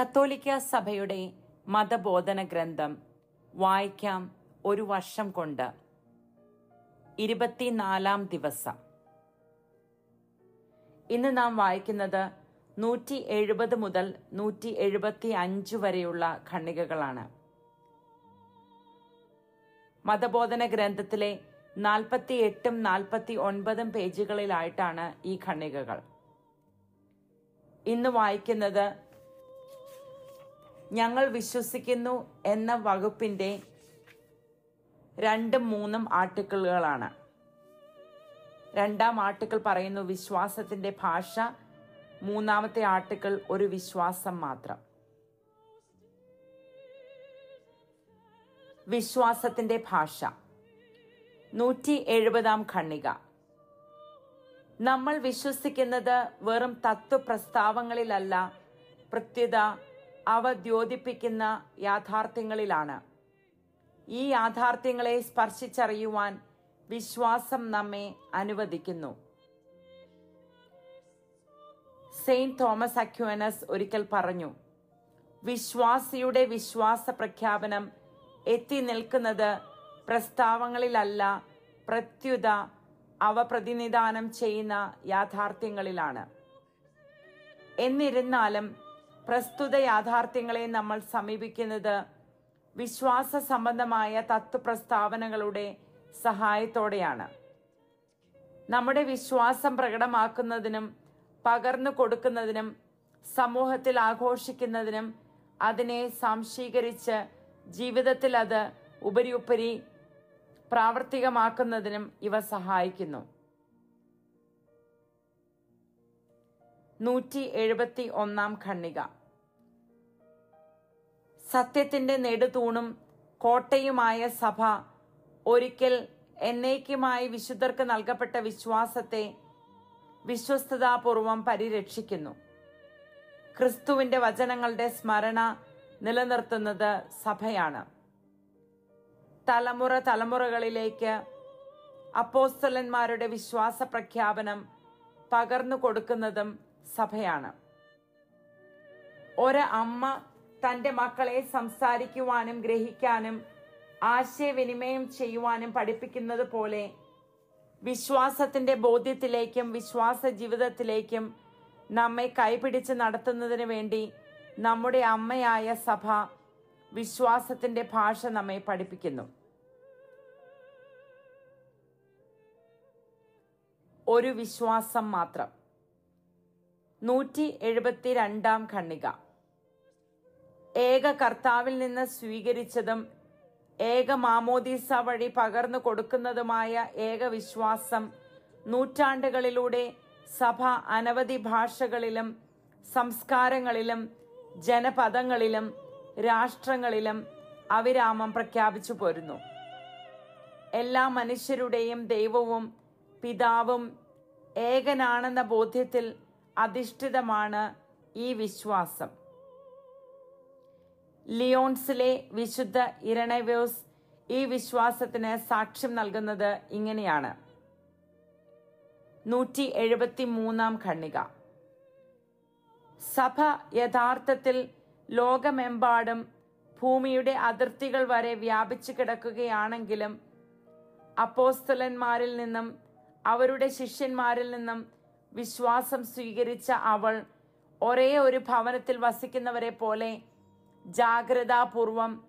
കത്തോലിക്ക സഭയുടെ മതബോധന ഗ്രന്ഥം വായിക്കാം ഒരു വർഷം കൊണ്ട്. ഇരുപത്തിനാലാം ദിവസം. ഇന്ന് നാം വായിക്കുന്നത് നൂറ്റി എഴുപത് മുതൽ നൂറ്റി എഴുപത്തി അഞ്ച് വരെയുള്ള ഖണ്ഡികകളാണ്. മതബോധന ഗ്രന്ഥത്തിലെ നാൽപ്പത്തി എട്ടും നാൽപ്പത്തി ഒൻപതും പേജുകളിലായിട്ടാണ് ഈ ഖണ്ഡികകൾ. ഇന്ന് വായിക്കുന്നത് ഞങ്ങൾ വിശ്വസിക്കുന്നു എന്ന വകുപ്പിന്റെ രണ്ടും മൂന്നും ആർട്ടിക്കിളുകളാണ്. രണ്ടാം ആർട്ടിക്കിൾ പറയുന്നു വിശ്വാസത്തിന്റെ ഭാഷ മൂന്നാമത്തെ ആർട്ടിക്കിൾ ഒരു വിശ്വാസം മാത്രം. വിശ്വാസത്തിന്റെ ഭാഷ. നൂറ്റി എഴുപതാം ഖണ്ണിക നമ്മൾ വിശ്വസിക്കുന്നത് വെറും തത്വപ്രസ്താവങ്ങളിലല്ല പ്രത്യുത അവ ദ്യോതിപ്പിക്കുന്ന യാഥാർത്ഥ്യങ്ങളിലാണ്. ഈ യാഥാർത്ഥ്യങ്ങളെ സ്പർശിച്ചറിയുവാൻ വിശ്വാസം നമ്മെ അനുവദിക്കുന്നു. സെയിന്റ് തോമസ് അക്യുവനസ് ഒരിക്കൽ പറഞ്ഞു വിശ്വാസിയുടെ വിശ്വാസ പ്രഖ്യാപനം എത്തി നിൽക്കുന്നത് പ്രസ്താവങ്ങളിലല്ല പ്രത്യുത അവ പ്രതിനിധാനം ചെയ്യുന്ന യാഥാർത്ഥ്യങ്ങളിലാണ്. എന്നിരുന്നാലും പ്രസ്തുത യാഥാർത്ഥ്യങ്ങളെ നമ്മൾ സമീപിക്കുന്നത് വിശ്വാസ സംബന്ധമായ തത്വപ്രസ്താവനകളുടെ സഹായത്തോടെയാണ്. നമ്മുടെ വിശ്വാസം പ്രകടമാക്കുന്നതിനും പകർന്നു കൊടുക്കുന്നതിനും സമൂഹത്തിൽ ആഘോഷിക്കുന്നതിനും അതിനെ സംശീകരിച്ച് ജീവിതത്തിൽ അത് ഉപരി ഉപരി പ്രാവർത്തികമാക്കുന്നതിനും ഇവ സഹായിക്കുന്നു. നൂറ്റി എഴുപത്തി ഒന്നാം ഖണ്ണിക സത്യത്തിന്റെ നെടുതൂണും കോട്ടയുമായ സഭ ഒരിക്കൽ എന്നേക്കുമായി വിശുദ്ധർക്ക് നൽകപ്പെട്ട വിശ്വാസത്തെ വിശ്വസ്തതാപൂർവം പരിരക്ഷിക്കുന്നു. ക്രിസ്തുവിന്റെ വചനങ്ങളുടെ സ്മരണ നിലനിർത്തുന്നത് സഭയാണ്. തലമുറ തലമുറകളിലേക്ക് അപ്പോസ്തലന്മാരുടെ വിശ്വാസ പ്രഖ്യാപനം പകർന്നു കൊടുക്കുന്നതും സഭയാണ്. ഒരു അമ്മ തന്റെ മക്കളെ സംസാരിക്കുവാനും ഗ്രഹിക്കാനും ആശയവിനിമയം ചെയ്യുവാനും പഠിപ്പിക്കുന്നത് പോലെ വിശ്വാസത്തിന്റെ ബോധ്യത്തിലേക്കും വിശ്വാസ ജീവിതത്തിലേക്കും നമ്മെ കൈപിടിച്ച് നടത്തുന്നതിന് വേണ്ടി നമ്മുടെ അമ്മയായ സഭ വിശ്വാസത്തിന്റെ ഭാഷ നമ്മെ പഠിപ്പിക്കുന്നു. ഒരു വിശ്വാസം മാത്രം. നൂറ്റി എഴുപത്തി രണ്ടാം ഖണ്ണിക ഏക കർത്താവിൽ നിന്ന് സ്വീകരിച്ചതും ഏക മാമോദീസ വഴി പകർന്നു കൊടുക്കുന്നതുമായ ഏക വിശ്വാസം നൂറ്റാണ്ടുകളിലൂടെ സഭ അനവധി ഭാഷകളിലും സംസ്കാരങ്ങളിലും ജനപദങ്ങളിലും രാഷ്ട്രങ്ങളിലും അവിരാമം പ്രഖ്യാപിച്ചു പോരുന്നു. എല്ലാ മനുഷ്യരുടെയും ദൈവവും പിതാവും ഏകനാണെന്ന ബോധ്യത്തിൽ അധിഷ്ഠിതമാണ് ഈ വിശ്വാസം. ലിയോൺസിലെ വിശുദ്ധ ഇരണവ്യോസ് ഈ വിശ്വാസത്തിന് സാക്ഷ്യം നൽകുന്നത് ഇങ്ങനെയാണ്. നൂറ്റി എഴുപത്തി മൂന്നാം ഖണ്ണിക സഭ യഥാർത്ഥത്തിൽ ലോകമെമ്പാടും ഭൂമിയുടെ അതിർത്തികൾ വരെ വ്യാപിച്ചു കിടക്കുകയാണെങ്കിലും അപ്പോസ്തലന്മാരിൽ നിന്നും അവരുടെ ശിഷ്യന്മാരിൽ നിന്നും വിശ്വാസം സ്വീകരിച്ച അവൾ ഒരേ ഒരു ഭവനത്തിൽ വസിക്കുന്നവരെ പോലെ ജാഗ്രതാപൂർവം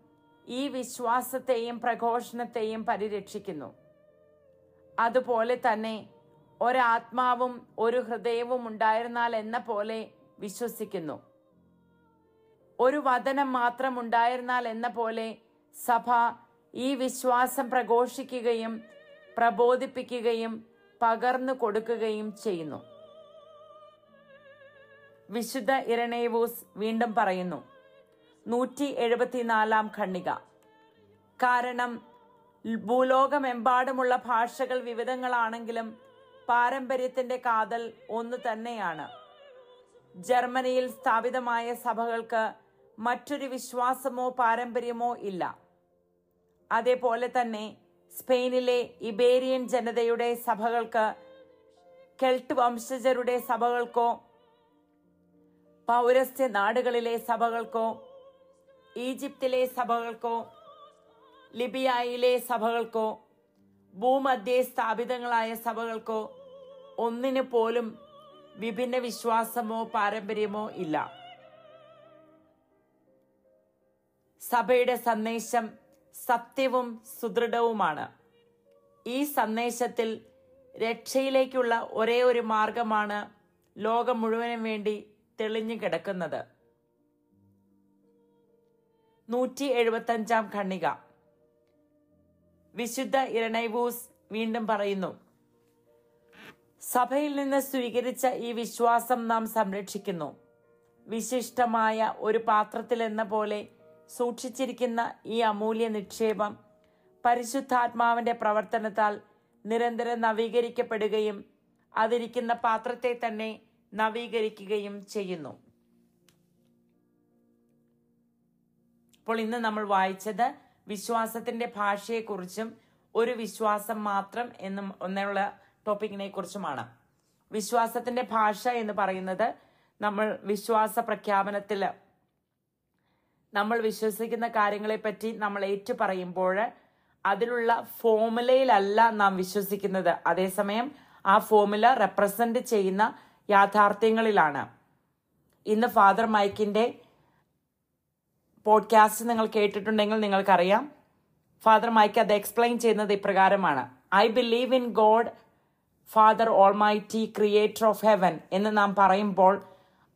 ഈ വിശ്വാസത്തെയും പ്രഘോഷണത്തെയും പരിരക്ഷിക്കുന്നു. അതുപോലെ തന്നെ ഒരാത്മാവും ഒരു ഹൃദയവും ഉണ്ടായിരുന്നാൽ എന്ന പോലെ വിശ്വസിക്കുന്നു. ഒരു വചനം മാത്രം ഉണ്ടായിരുന്നാൽ എന്ന പോലെ സഭ ഈ വിശ്വാസം പ്രഘോഷിക്കുകയും പ്രബോധിപ്പിക്കുകയും പകർന്നു കൊടുക്കുകയും ചെയ്യുന്നു. വിശുദ്ധ ഇരണേവൂസ് വീണ്ടും പറയുന്നു നൂറ്റി എഴുപത്തിനാലാം ഖണ്ണിക കാരണം ഭൂലോകമെമ്പാടുമുള്ള ഭാഷകൾ വിവിധങ്ങളാണെങ്കിലും പാരമ്പര്യത്തിന്റെ കാതൽ ഒന്നു തന്നെയാണ്. ജർമ്മനിയിൽ സ്ഥാപിതമായ സഭകൾക്ക് മറ്റൊരു വിശ്വാസമോ പാരമ്പര്യമോ ഇല്ല. അതേപോലെ തന്നെ സ്പെയിനിലെ ഇബേരിയൻ ജനതയുടെ സഭകൾക്ക് കെൽട്ട് വംശജരുടെ സഭകൾക്കോ പൗരസ്ത്യ നാടുകളിലെ സഭകൾക്കോ ഈജിപ്തിലെ സഭകൾക്കോ ലിബിയയിലെ സഭകൾക്കോ ഭൂമധ്യേ സ്ഥാപിതങ്ങളായ സഭകൾക്കോ ഒന്നിനു പോലും വിഭിന്ന വിശ്വാസമോ പാരമ്പര്യമോ ഇല്ല. സഭയുടെ സന്ദേശം സത്യവും സുദൃഢവുമാണ്. ഈ സന്ദേശത്തിൽ രക്ഷയിലേക്കുള്ള ഒരേ ഒരു മാർഗമാണ് ലോകം മുഴുവനും വേണ്ടി തെളിഞ്ഞു കിടക്കുന്നത്. നൂറ്റി എഴുപത്തഞ്ചാം ഖണ്ണിക വിശുദ്ധ ഇരണൈവൂസ് വീണ്ടും പറയുന്നു സഭയിൽ നിന്ന് സ്വീകരിച്ച ഈ വിശ്വാസം നാം സംരക്ഷിക്കുന്നു. വിശിഷ്ടമായ ഒരു പാത്രത്തിൽ എന്ന പോലെ സൂക്ഷിച്ചിരിക്കുന്ന ഈ അമൂല്യ നിക്ഷേപം പരിശുദ്ധാത്മാവിന്റെ പ്രവർത്തനത്താൽ നിരന്തരം നവീകരിക്കപ്പെടുകയും അതിരിക്കുന്ന പാത്രത്തെ തന്നെ നവീകരിക്കുകയും ചെയ്യുന്നു. അപ്പോൾ ഇന്ന് നമ്മൾ വായിച്ചത് വിശ്വാസത്തിന്റെ ഭാഷയെക്കുറിച്ചും ഒരു വിശ്വാസം മാത്രം എന്നും എന്നുള്ള ടോപ്പിക്കിനെ കുറിച്ചുമാണ്. വിശ്വാസത്തിന്റെ ഭാഷ എന്ന് പറയുന്നത് നമ്മൾ വിശ്വാസ പ്രഖ്യാപനത്തിൽ നമ്മൾ വിശ്വസിക്കുന്ന കാര്യങ്ങളെപ്പറ്റി നമ്മൾ ഏറ്റു പറയുമ്പോൾ അതിലുള്ള ഫോമുലയിലല്ല നാം വിശ്വസിക്കുന്നത്. അതേസമയം ആ ഫോമുല റെപ്രസെന്റ് ചെയ്യുന്ന യാഥാർത്ഥ്യങ്ങളിലാണ്. ഇന്ന് ഫാദർ മൈക്കിന്റെ പോഡ്കാസ്റ്റ് നിങ്ങൾ കേട്ടിട്ടുണ്ടെങ്കിൽ നിങ്ങൾക്കറിയാം. ഫാദർ മൈക്ക് അത് എക്സ്പ്ലെയിൻ ചെയ്യുന്നത് ഇപ്രകാരമാണ്. I believe in God father almighty creator of heaven എന്ന് നാം പറയുമ്പോൾ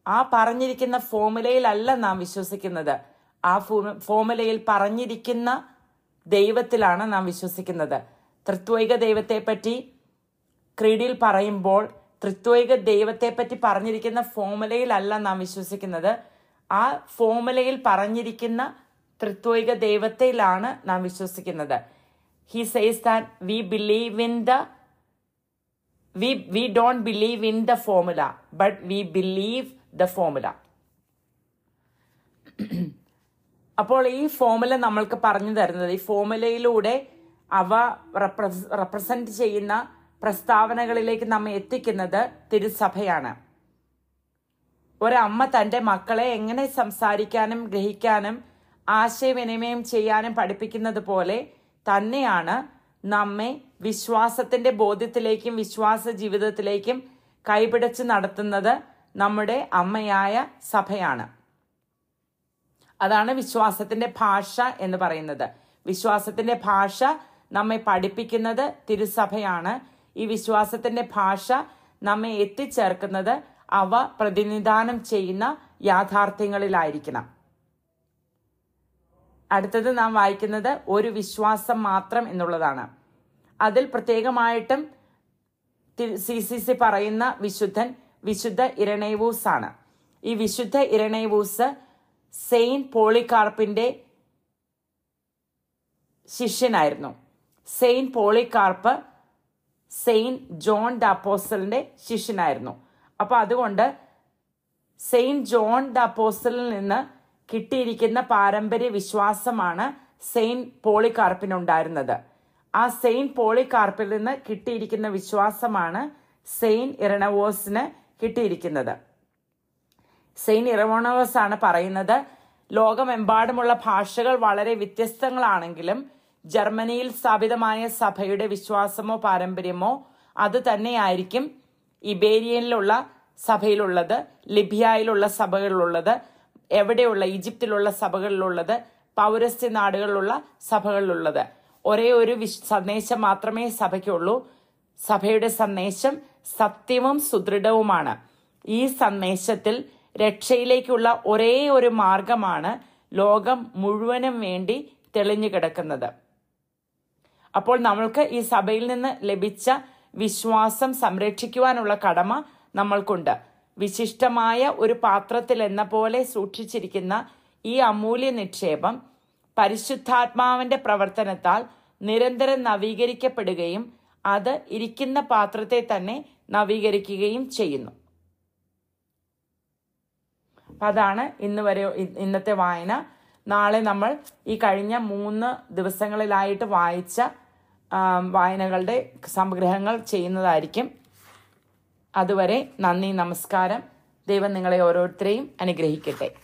ആ പറഞ്ഞിരിക്കുന്ന ഫോമുലയിലല്ല നാം വിശ്വസിക്കുന്നത്. ആ ഫോമുലയിൽ പറഞ്ഞിരിക്കുന്ന ദൈവത്തിലാണ് നാം വിശ്വസിക്കുന്നത്. തൃത്വൈക ദൈവത്തെ പറ്റി ക്രീഡിൽ പറയുമ്പോൾ തൃത്വൈക ദൈവത്തെ പറ്റി പറഞ്ഞിരിക്കുന്ന ഫോമുലയിലല്ല നാം വിശ്വസിക്കുന്നത്. ആ ഫോമുലയിൽ പറഞ്ഞിരിക്കുന്ന തൃത്വൈക ദൈവത്തിലാണ് നാം വിശ്വസിക്കുന്നത്. He says that we believe in the we we don't believe in the formula but we believe the formula അപ്പോൾ ഈ ഫോമുല നമ്മൾക്ക് പറഞ്ഞു തരുന്നത് ഈ ഫോമുലയിലൂടെ അവ റെപ്രസെന്റ് ചെയ്യുന്ന പ്രസ്താവനകളിലേക്ക് നമ്മെ എത്തിക്കുന്നത് തിരുസഭയാണ്. ഒരമ്മ തന്റെ മക്കളെ എങ്ങനെ സംസാരിക്കാനും ഗ്രഹിക്കാനും ആശയവിനിമയം ചെയ്യാനും പഠിപ്പിക്കുന്നത് പോലെ തന്നെയാണ് നമ്മെ വിശ്വാസത്തിന്റെ ബോധ്യത്തിലേക്കും വിശ്വാസ ജീവിതത്തിലേക്കും കൈപിടിച്ച് നടത്തുന്നത് നമ്മുടെ അമ്മയായ സഭയാണ്. അതാണ് വിശ്വാസത്തിന്റെ ഭാഷ എന്ന് പറയുന്നത്. വിശ്വാസത്തിന്റെ ഭാഷ നമ്മെ പഠിപ്പിക്കുന്നത് തിരുസഭയാണ്. ഈ വിശ്വാസത്തിന്റെ ഭാഷ നമ്മെ എത്തിച്ചേർക്കുന്നത് അവ പ്രതിനിധാനം ചെയ്യുന്ന യാഥാർത്ഥ്യങ്ങളിലായിരിക്കണം. അടുത്തത് നാം വായിക്കുന്നത് ഒരു വിശ്വാസം മാത്രം എന്നുള്ളതാണ്. അതിൽ പ്രത്യേകമായിട്ടും സി സി സി പറയുന്ന വിശുദ്ധൻ വിശുദ്ധ ഇരണേവൂസ് ആണ് ഈ വിശുദ്ധ ഇരണേവൂസ് സെയിന്റ് പോളികാർപ്പിന്റെ ശിഷ്യനായിരുന്നു. Saint Polycarp saint John the അപ്പോസ്റ്റലിന്റെ ശിഷ്യനായിരുന്നു. അപ്പൊ അതുകൊണ്ട് സെയിന്റ് ജോൺ ദ അപ്പോസ്റ്റലിൽ നിന്ന് കിട്ടിയിരിക്കുന്ന പാരമ്പര്യ വിശ്വാസമാണ് സെയിന്റ് പോളികാർപ്പിനുണ്ടായിരുന്നത്. ആ സെയിന്റ് പോളികാർപ്പിൽ നിന്ന് കിട്ടിയിരിക്കുന്ന വിശ്വാസമാണ് സെയിന്റ് ഇറണവോസിന് കിട്ടിയിരിക്കുന്നത്. സെയിന്റ് ഇറവോണവേഴ്സ് ആണ് പറയുന്നത് ലോകമെമ്പാടുമുള്ള ഭാഷകൾ വളരെ വ്യത്യസ്തങ്ങളാണെങ്കിലും ജർമ്മനിയിൽ സ്ഥാപിതമായ സഭയുടെ വിശ്വാസമോ പാരമ്പര്യമോ അത് തന്നെയായിരിക്കും ഇബേരിയനിലുള്ള സഭയിലുള്ളത് ലിബിയയിലുള്ള സഭകളിലുള്ളത് എവിടെയുള്ള ഈജിപ്തിലുള്ള സഭകളിലുള്ളത് പൗരസ്ത്യ നാടുകളിലുള്ള സഭകളിലുള്ളത്. ഒരേ ഒരു സന്ദേശം മാത്രമേ സഭയ്ക്കുള്ളൂ. സഭയുടെ സന്ദേശം സത്യവും സുദൃഢവുമാണ്. ഈ സന്ദേശത്തിൽ രക്ഷയിലേക്കുള്ള ഒരേ ഒരു മാർഗമാണ് ലോകം മുഴുവനും വേണ്ടി തെളിഞ്ഞു കിടക്കുന്നത്. അപ്പോൾ നമ്മൾക്ക് ഈ സഭയിൽ നിന്ന് ലഭിച്ച വിശ്വാസം സംരക്ഷിക്കുവാനുള്ള കടമ നമ്മൾക്കുണ്ട്. വിശിഷ്ടമായ ഒരു പാത്രത്തിൽ എന്ന പോലെ സൂക്ഷിച്ചിരിക്കുന്ന ഈ അമൂല്യ നിക്ഷേപം പരിശുദ്ധാത്മാവിന്റെ പ്രവർത്തനത്താൽ നിരന്തരം നവീകരിക്കപ്പെടുകയും അത് ഇരിക്കുന്ന പാത്രത്തെ തന്നെ നവീകരിക്കുകയും ചെയ്യുന്നു. അപ്പം അതാണ് ഇന്ന് വരെ ഇന്നത്തെ വായന. നാളെ നമ്മൾ ഈ കഴിഞ്ഞ മൂന്ന് ദിവസങ്ങളിലായിട്ട് വായിച്ച വായനകളുടെ സംഗ്രഹങ്ങൾ ചെയ്യുന്നതായിരിക്കും. അതുവരെ നന്ദി നമസ്കാരം. ദൈവം നിങ്ങളെ ഓരോരുത്തരെയും അനുഗ്രഹിക്കട്ടെ.